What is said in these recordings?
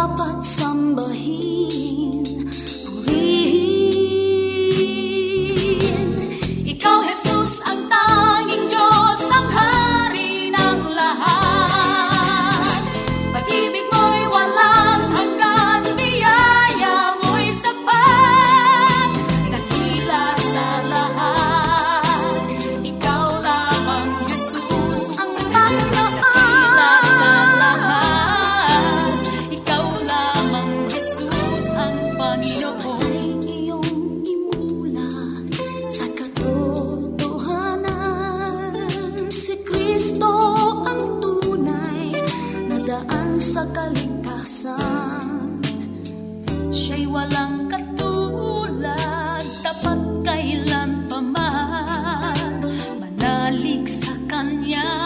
dapat sambahin 呀。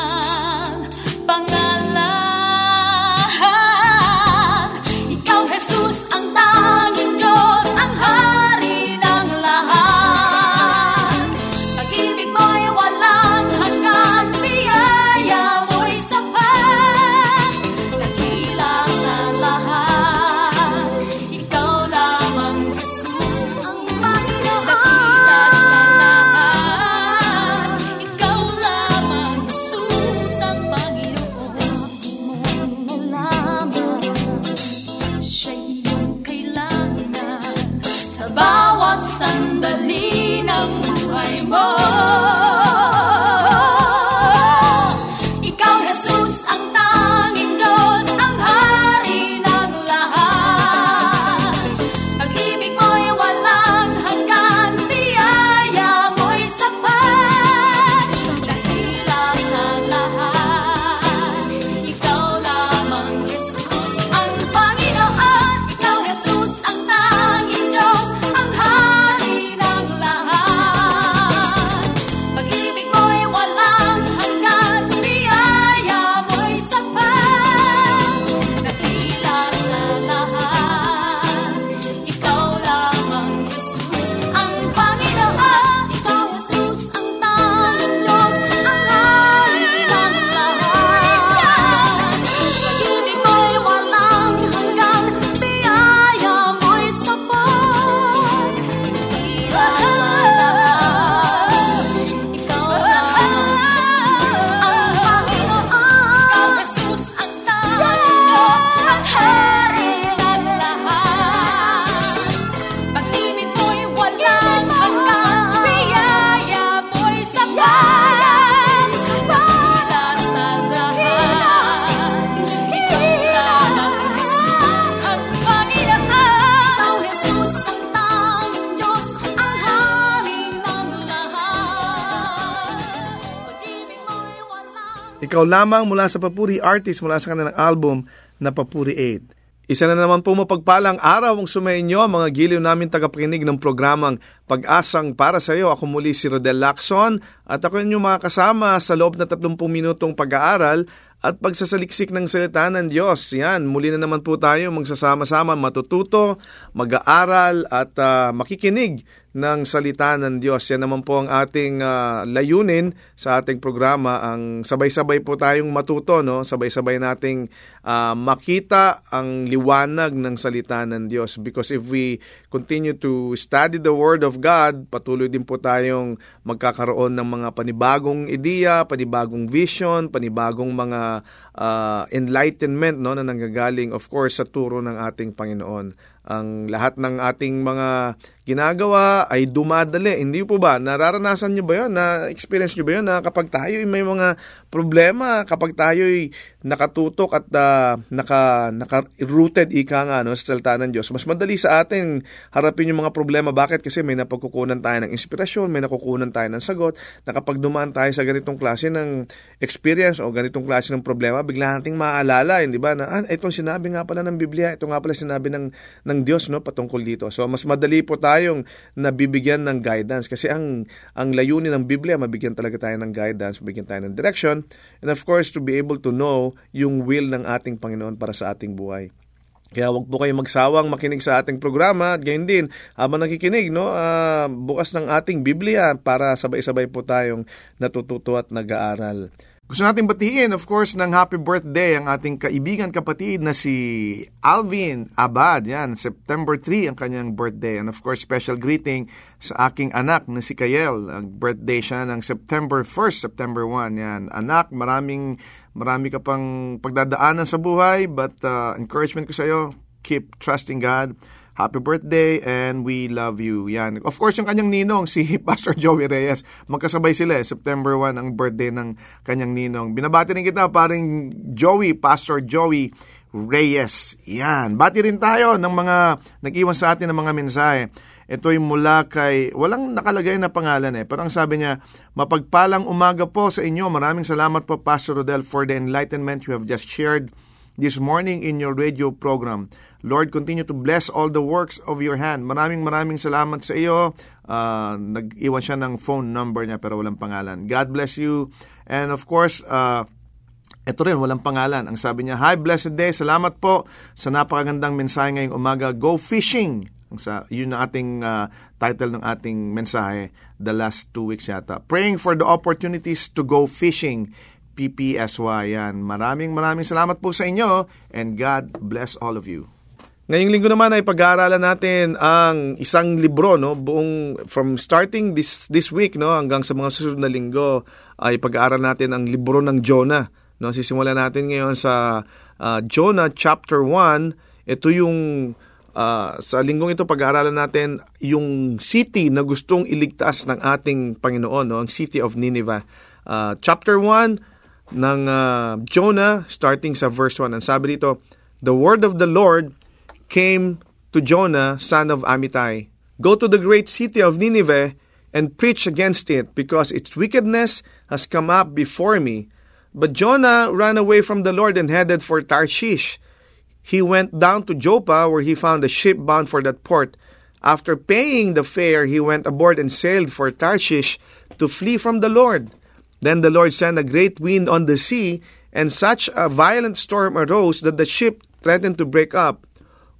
Ikaw lamang mula sa Papuri Artist mula sa kanilang album na Papuri 8. Isa na naman po mapagpalang araw ang sumainyo mga giliw namin tagapakinig ng programang Pag-asang para sa iyo. Ako muli si Rodel Lacson at ako inyong mga kasama sa loob na 30 minutong pag-aaral at pagsasaliksik ng salita ng Diyos. Yan, muli na naman po tayo magsasama-sama, matututo, mag-aaral at uh, makikinig ng salita ng Diyos. Yan naman po ang ating uh, layunin sa ating programa. Ang sabay-sabay po tayong matuto, no? sabay-sabay nating uh, makita ang liwanag ng salita ng Diyos. Because if we continue to study the Word of God, patuloy din po tayong magkakaroon ng mga panibagong ideya, panibagong vision, panibagong mga uh, enlightenment no, na nanggagaling of course sa turo ng ating Panginoon ang lahat ng ating mga ginagawa ay dumadali. Hindi po ba? Nararanasan nyo ba yun? Na-experience nyo ba yun na kapag tayo may mga problema, kapag tayo nakatutok at uh, naka, naka-rooted ika nga no, sa salita ng Diyos, mas madali sa atin harapin yung mga problema. Bakit? Kasi may napagkukunan tayo ng inspirasyon, may nakukunan tayo ng sagot, na kapag dumaan tayo sa ganitong klase ng experience o ganitong klase ng problema, bigla nating maaalala, hindi ba? Na, ah, itong sinabi nga pala ng Biblia, ito nga pala sinabi ng, ng Diyos no, patungkol dito. So, mas madali po tayong nabibigyan ng guidance kasi ang, ang layunin ng Biblia, mabigyan talaga tayo ng guidance, mabigyan tayo ng direction, and of course, to be able to know yung will ng ating Panginoon para sa ating buhay. Kaya wag po kayong magsawang makinig sa ating programa at gayon din habang nakikinig no uh, bukas ng ating Biblia para sabay-sabay po tayong natututo at nag-aaral. Gusto natin batiin, of course, ng happy birthday ang ating kaibigan kapatid na si Alvin Abad. Yan, September 3 ang kanyang birthday. And of course, special greeting sa aking anak na si Kayel. Ang birthday siya ng September 1st, September 1. Yan, anak, maraming, marami ka pang pagdadaanan sa buhay, but uh, encouragement ko sa iyo, keep trusting God happy birthday and we love you. Yan. Of course, yung kanyang ninong, si Pastor Joey Reyes. Magkasabay sila eh. September 1 ang birthday ng kanyang ninong. Binabati rin kita, paring Joey, Pastor Joey Reyes. Yan. Bati rin tayo ng mga nag-iwan sa atin ng mga mensahe. Ito'y mula kay, walang nakalagay na pangalan eh, pero ang sabi niya, mapagpalang umaga po sa inyo. Maraming salamat po, Pastor Rodel, for the enlightenment you have just shared this morning in your radio program. Lord, continue to bless all the works of your hand. Maraming maraming salamat sa iyo. Uh, nag-iwan siya ng phone number niya pero walang pangalan. God bless you. And of course, uh, ito rin, walang pangalan. Ang sabi niya, Hi, blessed day. Salamat po sa napakagandang mensahe ngayong umaga. Go fishing. Sa, yun ang ating uh, title ng ating mensahe the last two weeks yata. Praying for the opportunities to go fishing. PPSY yan. Maraming maraming salamat po sa inyo and God bless all of you. Ngayong linggo naman ay pag-aaralan natin ang isang libro no, buong from starting this this week no hanggang sa mga susunod na linggo ay pag-aaral natin ang libro ng Jonah. No, sisimulan natin ngayon sa uh, Jonah chapter 1. Ito yung uh, sa linggong ito pag-aaralan natin yung city na gustong iligtas ng ating Panginoon, no, ang city of Nineveh. Uh, chapter 1 ng uh, Jonah starting sa verse 1. Ang sabi dito, The word of the Lord came to Jonah, son of Amittai, Go to the great city of Nineveh and preach against it, because its wickedness has come up before me. But Jonah ran away from the Lord and headed for Tarshish. He went down to Joppa, where he found a ship bound for that port. After paying the fare, he went aboard and sailed for Tarshish to flee from the Lord. Then the Lord sent a great wind on the sea, and such a violent storm arose that the ship threatened to break up.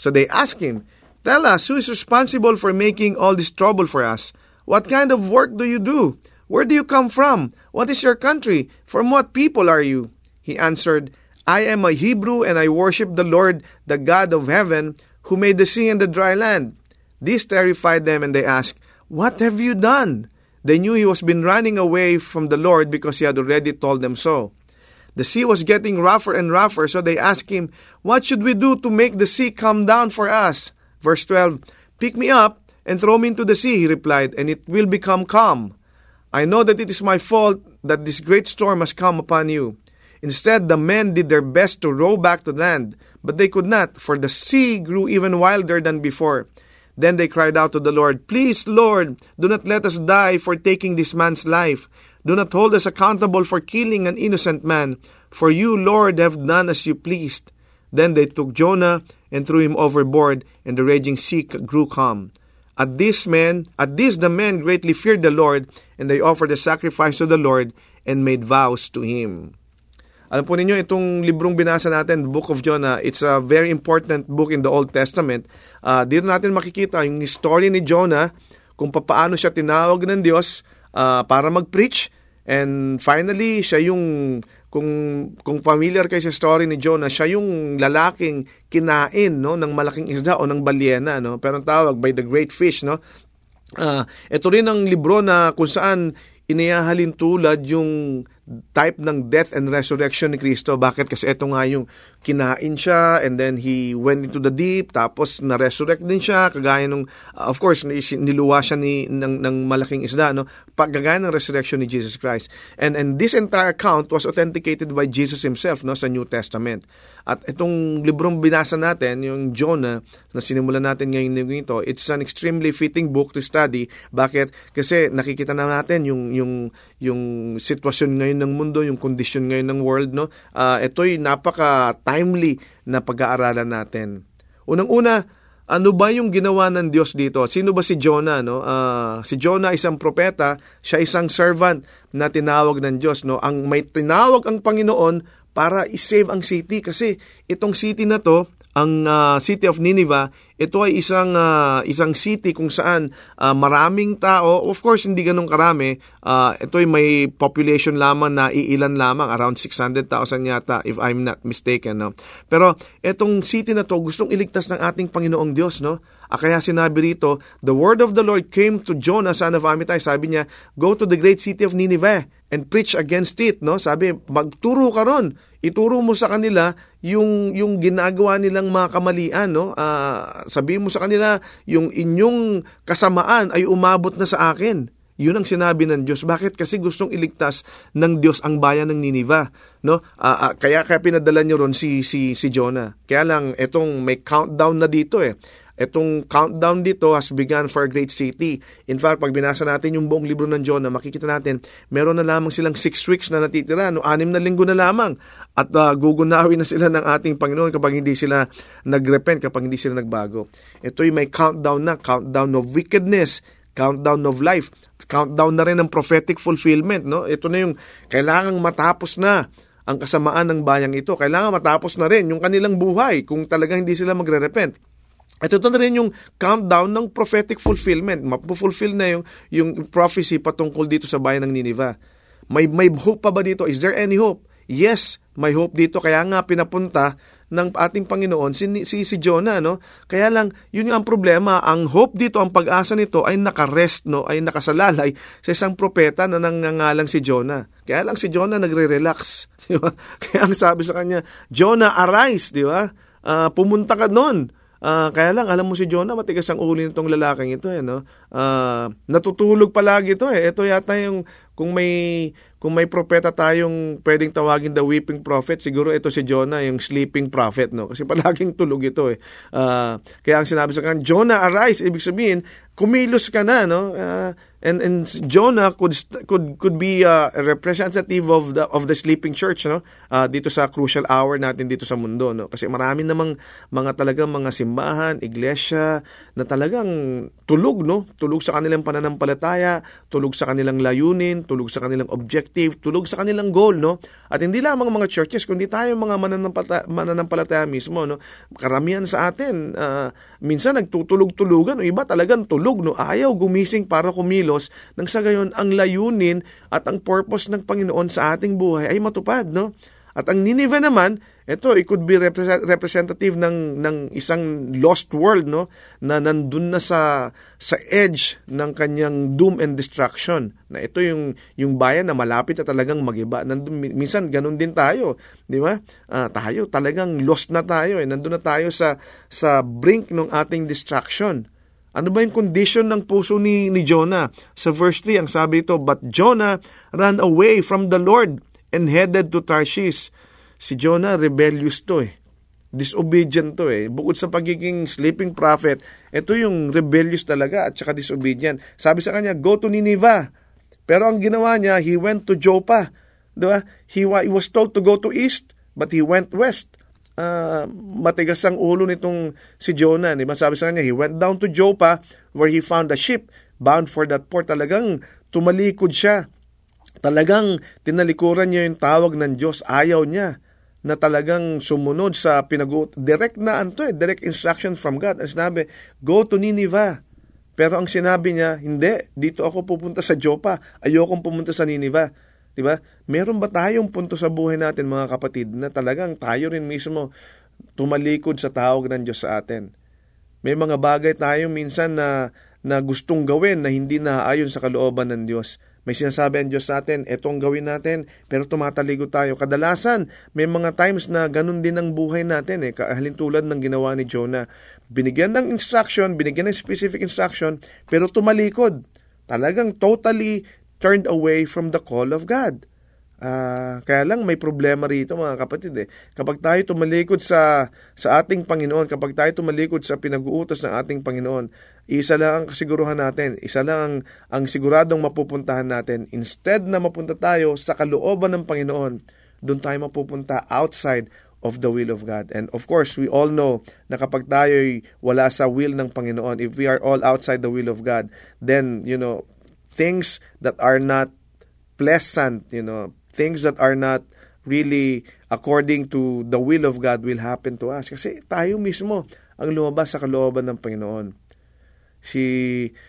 So they asked him, Tell us, who is responsible for making all this trouble for us? What kind of work do you do? Where do you come from? What is your country? From what people are you? He answered, I am a Hebrew and I worship the Lord, the God of heaven, who made the sea and the dry land. This terrified them and they asked, What have you done? They knew he was been running away from the Lord because he had already told them so. The sea was getting rougher and rougher, so they asked him, What should we do to make the sea come down for us? Verse 12 Pick me up and throw me into the sea, he replied, and it will become calm. I know that it is my fault that this great storm has come upon you. Instead, the men did their best to row back to land, but they could not, for the sea grew even wilder than before. Then they cried out to the Lord, Please, Lord, do not let us die for taking this man's life. Do not hold us accountable for killing an innocent man, for you, Lord, have done as you pleased. Then they took Jonah and threw him overboard, and the raging sea grew calm. At this men, at this the men greatly feared the Lord, and they offered a sacrifice to the Lord and made vows to him. Alam po ninyo, itong librong binasa natin, Book of Jonah, it's a very important book in the Old Testament. Uh, dito natin makikita yung story ni Jonah, kung paano siya tinawag ng Diyos uh, para mag-preach. And finally, siya yung, kung, kung familiar kayo sa story ni Jonah, siya yung lalaking kinain no, ng malaking isda o ng balyena. No? Pero ang tawag, by the great fish. No? Uh, ito rin ang libro na kung saan inihahalin tulad yung type ng death and resurrection ni Kristo. Bakit? Kasi ito nga yung kinain siya and then he went into the deep tapos na-resurrect din siya kagaya nung uh, of course niluwa siya ni ng, ng malaking isda no pagkagaya ng resurrection ni Jesus Christ. And and this entire account was authenticated by Jesus himself no sa New Testament. At itong librong binasa natin, yung Jonah, na sinimulan natin ngayon nito, it's an extremely fitting book to study. Bakit? Kasi nakikita na natin yung, yung, yung sitwasyon ngayon ng mundo, yung condition ngayon ng world. No? Uh, ito'y napaka-timely na pag-aaralan natin. Unang-una, ano ba yung ginawa ng Diyos dito? Sino ba si Jonah? No? Uh, si Jonah isang propeta, siya isang servant na tinawag ng Diyos. No? Ang may tinawag ang Panginoon para i-save ang city. Kasi itong city na to ang uh, city of Nineveh ito ay isang uh, isang city kung saan uh, maraming tao of course hindi ganun karami uh, ito ay may population lamang na iilan lamang around 600,000 yata if I'm not mistaken no pero itong city na to gustong iligtas ng ating Panginoong Diyos no kaya sinabi rito, the word of the Lord came to Jonah, son of Amittai. Sabi niya, go to the great city of Nineveh and preach against it. No? Sabi, magturo ka ron. Ituro mo sa kanila yung, yung ginagawa nilang mga kamalian. No? Uh, sabihin mo sa kanila, yung inyong kasamaan ay umabot na sa akin. Yun ang sinabi ng Diyos. Bakit? Kasi gustong iligtas ng Diyos ang bayan ng Nineveh. No? Uh, uh, kaya kaya pinadala niyo ron si si si Jonah. Kaya lang etong may countdown na dito eh. Itong countdown dito has begun for a great city. In fact, pag binasa natin yung buong libro ng Jonah, makikita natin, meron na lamang silang six weeks na natitira, no? anim na linggo na lamang. At uh, gugunawin na sila ng ating Panginoon kapag hindi sila nagrepent, kapag hindi sila nagbago. Ito'y may countdown na, countdown of wickedness, countdown of life, countdown na rin ng prophetic fulfillment. No? Ito na yung kailangang matapos na ang kasamaan ng bayang ito. Kailangan matapos na rin yung kanilang buhay kung talagang hindi sila magre-repent. At ito na rin yung countdown ng prophetic fulfillment. Mapufulfill na yung, yung prophecy patungkol dito sa bayan ng Nineveh. May, may hope pa ba dito? Is there any hope? Yes, may hope dito. Kaya nga pinapunta ng ating Panginoon si, si, si Jonah. No? Kaya lang, yun yung ang problema. Ang hope dito, ang pag-asa nito ay nakarest, no? ay nakasalalay sa isang propeta na nangangalang si Jonah. Kaya lang si Jonah nagre-relax. Di ba? Kaya ang sabi sa kanya, Jonah, arise. Di ba? Uh, pumunta ka noon Uh, kaya lang, alam mo si Jonah, matigas ang ulo nitong lalaking ito. Eh, no? uh, natutulog palagi ito. Eh. Ito yata yung, kung may kung may propeta tayong pwedeng tawagin the weeping prophet, siguro ito si Jonah, yung sleeping prophet, no? Kasi palaging tulog ito eh. Uh, kaya ang sinabi sa kanya, Jonah, arise, ibig sabihin, kumilos ka na, no? Uh, and and Jonah could could could be a representative of the of the sleeping church no uh, dito sa crucial hour natin dito sa mundo no kasi marami namang mga talagang mga simbahan iglesia na talagang tulog no tulog sa kanilang pananampalataya tulog sa kanilang layunin tulog sa kanilang objective tulog sa kanilang goal, no? At hindi lamang mga churches, kundi tayo mga mananampalataya, mananampalataya mismo, no? Karamihan sa atin, uh, minsan nagtutulog-tulugan, o iba talagang tulog, no? Ayaw gumising para kumilos, nang sa gayon, ang layunin at ang purpose ng Panginoon sa ating buhay ay matupad, no? At ang Nineveh naman, Ito, it could be represent- representative ng ng isang lost world no na nandun na sa sa edge ng kanyang doom and destruction. Na ito yung yung bayan na malapit na talagang magiba. Nandun, minsan ganun din tayo, di ba? Ah, tayo talagang lost na tayo eh. Nandun na tayo sa sa brink ng ating destruction. Ano ba yung condition ng puso ni, ni Jonah? Sa verse 3, ang sabi ito, But Jonah ran away from the Lord and headed to Tarshish. Si Jonah, rebellious to eh. Disobedient to eh. Bukod sa pagiging sleeping prophet, ito yung rebellious talaga at saka disobedient. Sabi sa kanya, go to Nineveh. Pero ang ginawa niya, he went to Joppa. Diba? He, he was told to go to east, but he went west. Uh, matigas ang ulo nitong si Jonah. Diba? Sabi sa kanya, he went down to Joppa where he found a ship bound for that port. Talagang tumalikod siya. Talagang tinalikuran niya yung tawag ng Diyos. Ayaw niya na talagang sumunod sa pinag direct na anto eh, direct instruction from God. Ang sinabi, go to Nineveh. Pero ang sinabi niya, hindi, dito ako pupunta sa Joppa. Ayokong pumunta sa Nineveh. 'Di ba? Meron ba tayong punto sa buhay natin mga kapatid na talagang tayo rin mismo tumalikod sa tawag ng Diyos sa atin? May mga bagay tayo minsan na na gustong gawin na hindi naaayon sa kalooban ng Diyos. May sinasabi ang Diyos sa atin, eto ang gawin natin, pero tumataligo tayo. Kadalasan, may mga times na ganun din ang buhay natin. Eh. Halin tulad ng ginawa ni Jonah. Binigyan ng instruction, binigyan ng specific instruction, pero tumalikod. Talagang totally turned away from the call of God. Uh, kaya lang may problema rito mga kapatid eh. Kapag tayo tumalikod sa sa ating Panginoon, kapag tayo tumalikod sa pinag-uutos ng ating Panginoon, isa lang ang kasiguruhan natin, isa lang ang, ang siguradong mapupuntahan natin. Instead na mapunta tayo sa kalooban ng Panginoon, doon tayo mapupunta outside of the will of God. And of course, we all know na kapag tayo'y wala sa will ng Panginoon, if we are all outside the will of God, then, you know, things that are not pleasant, you know, things that are not really according to the will of God will happen to us. Kasi tayo mismo ang lumabas sa kalooban ng Panginoon. Si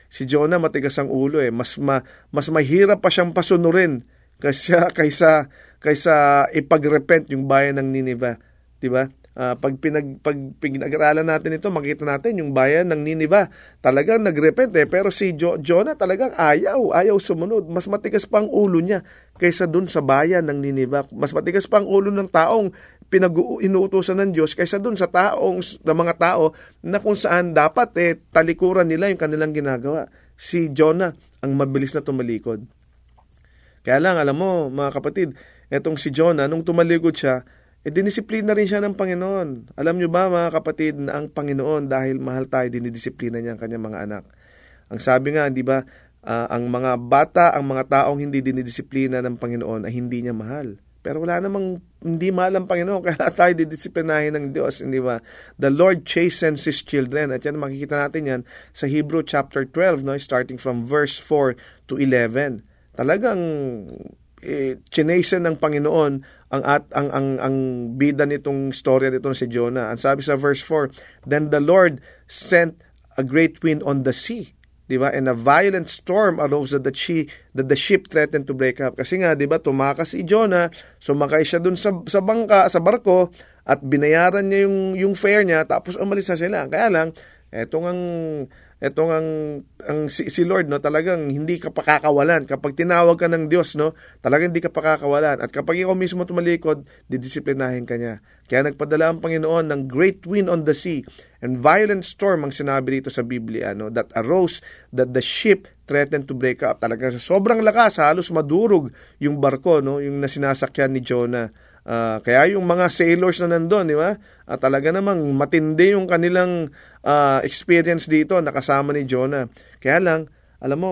si Jonah matigas ang ulo eh. Mas ma, mas mahirap pa siyang pasunurin kaysa kaysa kaysa ipag-repent yung bayan ng Nineveh, 'di ba? Uh, pag pinag pag pinag-aralan natin ito, makita natin yung bayan ng Nineveh talagang nagrepent eh, pero si jo, Jonah talagang ayaw, ayaw sumunod. Mas matigas pa ang ulo niya kaysa dun sa bayan ng Nineveh. Mas matigas pa ang ulo ng taong pinag-inuutosan ng Diyos kaysa dun sa taong ng mga tao na kung saan dapat eh talikuran nila yung kanilang ginagawa. Si Jonah ang mabilis na tumalikod. Kaya lang, alam mo, mga kapatid, etong si Jonah, nung tumalikod siya, e dinisiplina rin siya ng Panginoon. Alam nyo ba mga kapatid na ang Panginoon dahil mahal tayo, dinidisiplina niya ang kanyang mga anak. Ang sabi nga, di ba, uh, ang mga bata, ang mga taong hindi dinidisiplina ng Panginoon ay hindi niya mahal. Pero wala namang hindi mahal ang Panginoon, kaya tayo didisiplinahin ng Diyos, hindi ba? The Lord chastens His children. At yan, makikita natin yan sa Hebrew chapter 12, no? starting from verse 4 to 11. Talagang eh, chinasen ng Panginoon ang at ang ang ang bida nitong storya nitong si Jonah. Ang sabi sa verse 4, then the Lord sent a great wind on the sea. 'Di ba? And a violent storm arose that the, she, that the ship threatened to break up. Kasi nga, 'di ba, tumakas si Jonah, sumakay siya dun sa sa bangka, sa barko at binayaran niya yung yung fare niya tapos umalis na sila. Kaya lang, etong ang etong ang, ang si, si Lord no talagang hindi ka pakakawalan. Kapag tinawag ka ng Diyos no talagang hindi ka pakakawalan. At kapag ikaw mismo tumalikod didisiplinahin ka niya. Kaya nagpadala ang Panginoon ng great wind on the sea and violent storm ang sinabi dito sa Biblia no that arose that the ship threatened to break up. Talaga sa sobrang lakas halos madurog yung barko no yung nasinasakyan ni Jonah. Uh, kaya yung mga sailors na nandun, di ba? Uh, talaga namang matindi yung kanilang uh, experience dito nakasama ni Jonah. Kaya lang, alam mo,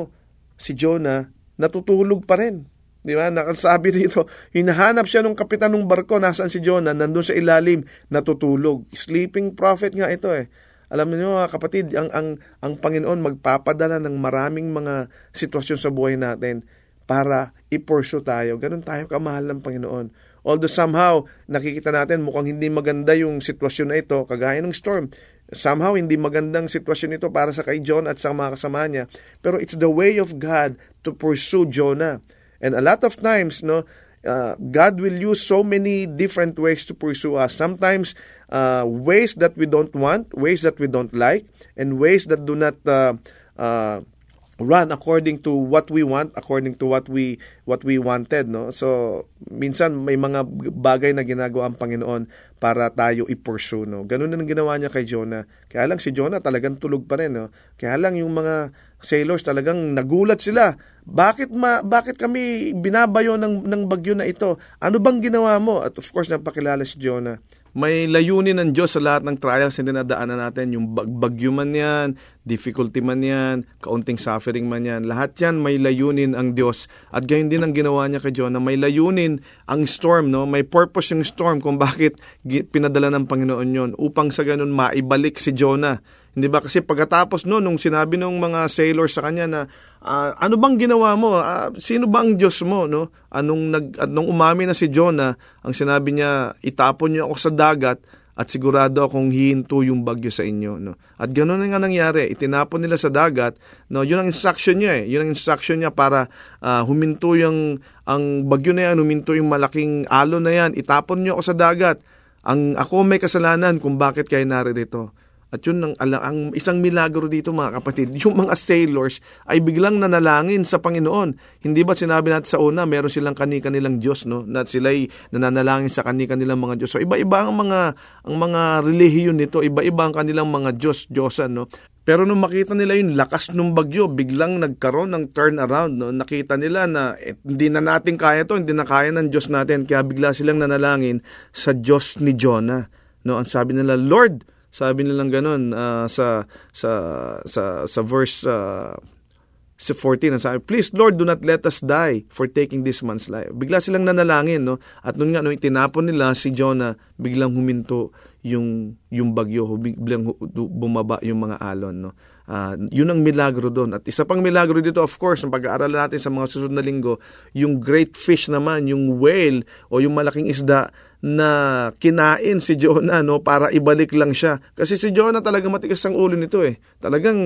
si Jonah natutulog pa rin. Di ba? Nakasabi dito, hinahanap siya ng kapitan ng barko, nasaan si Jonah, nandun sa ilalim, natutulog. Sleeping prophet nga ito eh. Alam niyo kapatid, ang, ang, ang Panginoon magpapadala ng maraming mga sitwasyon sa buhay natin para ipurso tayo. Ganun tayo kamahal ng Panginoon. Although somehow, nakikita natin mukhang hindi maganda yung sitwasyon na ito, kagaya ng storm. Somehow, hindi magandang sitwasyon ito para sa kay John at sa mga kasama niya. Pero it's the way of God to pursue Jonah. And a lot of times, no, uh, God will use so many different ways to pursue us. Sometimes uh, ways that we don't want, ways that we don't like, and ways that do not uh, uh, run according to what we want, according to what we what we wanted, no? So minsan may mga bagay na ginagawa ang Panginoon para tayo i-pursue, no? Ganun din ang ginawa niya kay Jonah. Kaya lang si Jonah talagang tulog pa rin, no? Kaya lang yung mga sailors talagang nagulat sila. Bakit ma bakit kami binabayo ng ng bagyo na ito? Ano bang ginawa mo? At of course napakilala si Jonah. May layunin ng Diyos sa lahat ng trials na dinadaanan natin. Yung bagyo man yan, difficulty man yan, kaunting suffering man yan. Lahat yan may layunin ang Diyos. At gayon din ang ginawa niya kay Jonah. May layunin ang storm. No? May purpose yung storm kung bakit pinadala ng Panginoon yon upang sa ganun maibalik si Jonah hindi ba? Kasi pagkatapos no, nung sinabi ng mga sailors sa kanya na, uh, ano bang ginawa mo? Uh, sino ba ang Diyos mo? No? Anong, nag, nung umami na si Jonah, ang sinabi niya, itapon niyo ako sa dagat at sigurado akong hihinto yung bagyo sa inyo. No? At ganoon nga nangyari. Itinapon nila sa dagat. No? Yun ang instruction niya. Eh. Yun ang instruction niya para uh, huminto yung ang bagyo na yan, huminto yung malaking alon na yan. Itapon niyo ako sa dagat. Ang ako may kasalanan kung bakit kayo naririto. At yun ang, ang isang milagro dito mga kapatid, yung mga sailors ay biglang nanalangin sa Panginoon. Hindi ba sinabi natin sa una, meron silang kani-kanilang Diyos, no? Na sila'y nananalangin sa kani-kanilang mga Diyos. So iba-iba ang mga ang mga relihiyon nito, iba-iba ang kanilang mga Diyos, Diyosan, no? Pero nung makita nila yung lakas ng bagyo, biglang nagkaroon ng turnaround. No? Nakita nila na eh, hindi na natin kaya to, hindi na kaya ng Diyos natin. Kaya bigla silang nanalangin sa Diyos ni Jonah. No? Ang sabi nila, Lord, sabi nilang ganun uh, sa sa sa sa verse uh, sa 14 ang sabi, Please Lord, do not let us die for taking this man's life. Bigla silang nanalangin, no? At noon nga, no, tinapon nila si Jonah, biglang huminto yung, yung bagyo, biglang bumaba yung mga alon, no? Uh, yun ang milagro doon. At isa pang milagro dito, of course, ng pag-aaralan natin sa mga susunod na linggo, yung great fish naman, yung whale o yung malaking isda na kinain si Jonah no para ibalik lang siya. Kasi si Jonah talaga matigas ang ulo nito eh. Talagang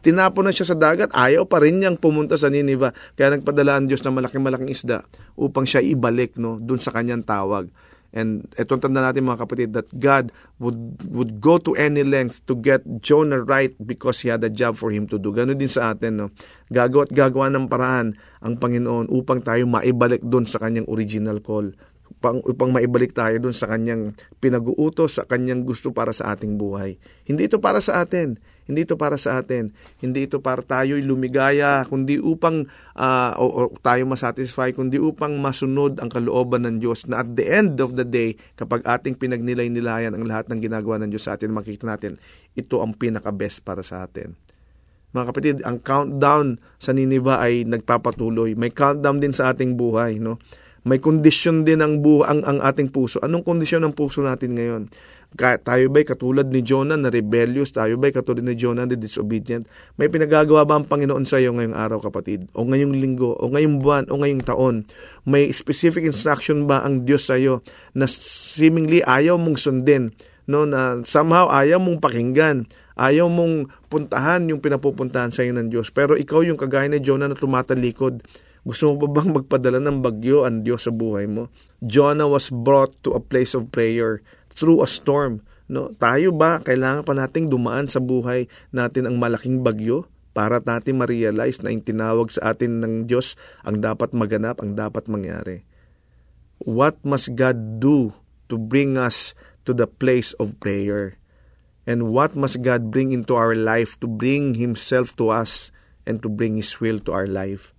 tinapon na siya sa dagat, ayaw pa rin niyang pumunta sa Nineveh. Kaya nagpadala ang Diyos ng malaking-malaking isda upang siya ibalik no doon sa kanyang tawag. And ito tanda natin mga kapatid that God would would go to any length to get Jonah right because he had a job for him to do. Ganon din sa atin. No? Gagawa at gagawa ng paraan ang Panginoon upang tayo maibalik doon sa kanyang original call. Upang, upang maibalik tayo doon sa kanyang pinag-uutos, sa kanyang gusto para sa ating buhay. Hindi ito para sa atin. Hindi ito para sa atin. Hindi ito para tayo'y lumigaya, kundi upang uh, o, o tayo masatisfy, kundi upang masunod ang kalooban ng Diyos na at the end of the day, kapag ating pinagnilay-nilayan ang lahat ng ginagawa ng Diyos sa atin, makikita natin, ito ang pinaka-best para sa atin. Mga kapatid, ang countdown sa Nineveh ay nagpapatuloy. May countdown din sa ating buhay, no? May kondisyon din ang, buhay, ang, ang ating puso. Anong kondisyon ng puso natin ngayon? tayo ba'y katulad ni Jonah na rebellious? Tayo ba'y katulad ni Jonah na disobedient? May pinagagawa ba ang Panginoon sa iyo ngayong araw, kapatid? O ngayong linggo? O ngayong buwan? O ngayong taon? May specific instruction ba ang Diyos sa iyo na seemingly ayaw mong sundin? No, na somehow ayaw mong pakinggan ayaw mong puntahan yung pinapupuntahan sa iyo ng Diyos. Pero ikaw yung kagaya ni Jonah na tumatalikod. Gusto mo ba bang magpadala ng bagyo ang Diyos sa buhay mo? Jonah was brought to a place of prayer through a storm. No, tayo ba kailangan pa nating dumaan sa buhay natin ang malaking bagyo para natin ma-realize na yung tinawag sa atin ng Diyos ang dapat maganap, ang dapat mangyari. What must God do to bring us to the place of prayer? And what must God bring into our life to bring Himself to us and to bring His will to our life?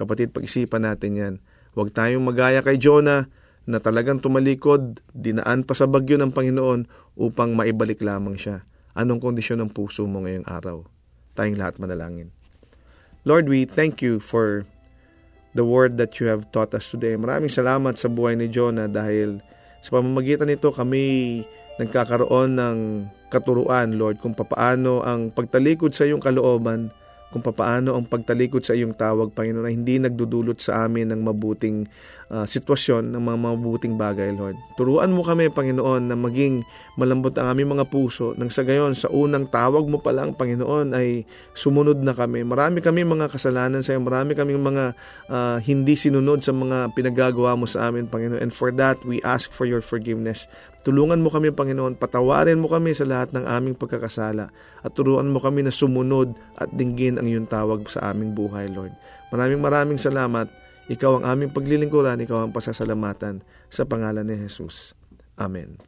Kapatid, pag-isipan natin yan. Huwag tayong magaya kay Jonah na talagang tumalikod, dinaan pa sa bagyo ng Panginoon upang maibalik lamang siya. Anong kondisyon ng puso mo ngayong araw? Tayong lahat manalangin. Lord, we thank you for the word that you have taught us today. Maraming salamat sa buhay ni Jonah dahil sa pamamagitan nito kami nagkakaroon ng katuruan, Lord, kung papaano ang pagtalikod sa iyong kalooban kung papaano ang pagtalikod sa iyong tawag, Panginoon, ay hindi nagdudulot sa amin ng mabuting uh, sitwasyon ng mga mabubuting bagay, Lord. Turuan mo kami, Panginoon, na maging malambot ang aming mga puso nang sa gayon, sa unang tawag mo pa lang, Panginoon, ay sumunod na kami. Marami kami mga kasalanan sa iyo, marami kami mga uh, hindi sinunod sa mga pinagagawa mo sa amin, Panginoon. And for that, we ask for your forgiveness. Tulungan mo kami, Panginoon, patawarin mo kami sa lahat ng aming pagkakasala at turuan mo kami na sumunod at dinggin ang iyong tawag sa aming buhay, Lord. Maraming maraming salamat ikaw ang aming paglilingkuran, ikaw ang pasasalamatan sa pangalan ni Jesus. Amen.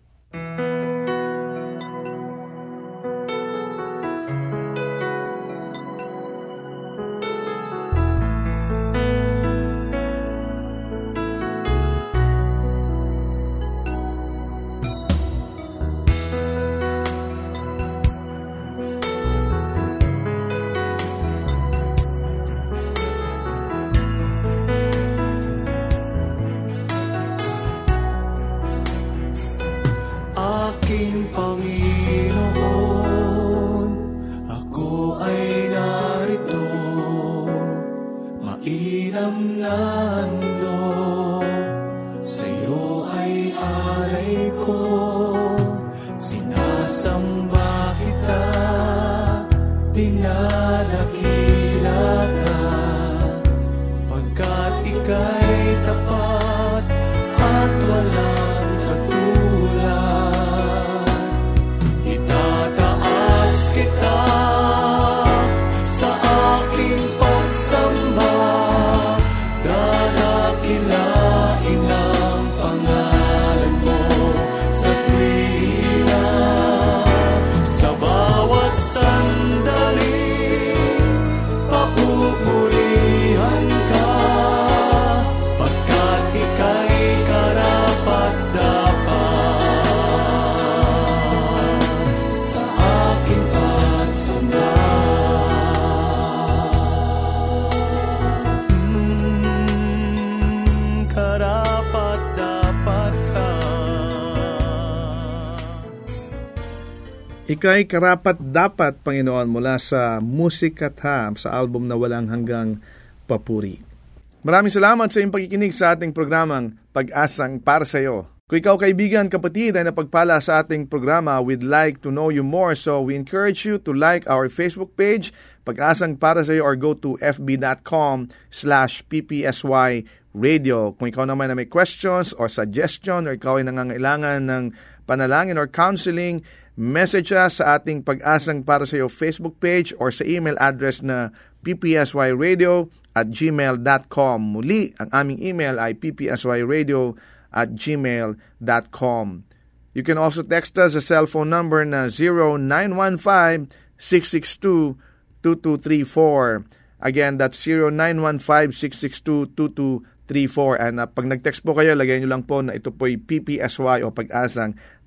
Ika'y karapat dapat, Panginoon, mula sa Musikatha sa album na walang hanggang papuri. Maraming salamat sa iyong pagkikinig sa ating programang Pag-asang para sa iyo. Kung ikaw kaibigan, kapatid ay napagpala sa ating programa, we'd like to know you more. So we encourage you to like our Facebook page, Pag-asang para sa iyo, or go to fb.com slash ppsy radio. Kung ikaw naman na may questions or suggestion or ikaw ay nangangailangan ng panalangin or counseling, message us sa ating pag-asang para sa iyo Facebook page or sa email address na ppsyradio at gmail.com. Muli, ang aming email ay ppsyradio at gmail.com. You can also text us a cellphone number na 0915-662-2234. Again, that's 0915-662-2234. And uh, pag nag-text po kayo, lagyan nyo lang po na ito po'y PPSY o pag-asang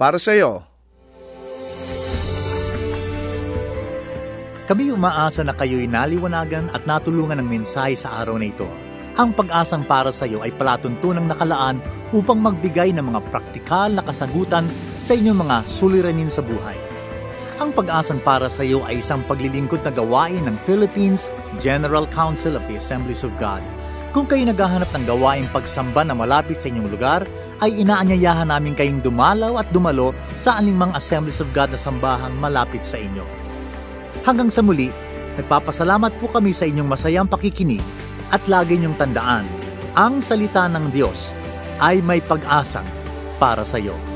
para sa iyo. Kami umaasa na kayo'y naliwanagan at natulungan ng mensahe sa araw na ito. Ang pag-asang para sa iyo ay palatuntunang nakalaan upang magbigay ng mga praktikal na kasagutan sa inyong mga suliranin sa buhay. Ang pag-asang para sa iyo ay isang paglilingkod na gawain ng Philippines General Council of the Assemblies of God. Kung kayo naghahanap ng gawain pagsamba na malapit sa inyong lugar, ay inaanyayahan namin kayong dumalaw at dumalo sa alinmang Assemblies of God na sambahang malapit sa inyo. Hanggang sa muli, nagpapasalamat po kami sa inyong masayang pakikinig at lagi niyong tandaan, ang salita ng Diyos ay may pag-asang para sa iyo.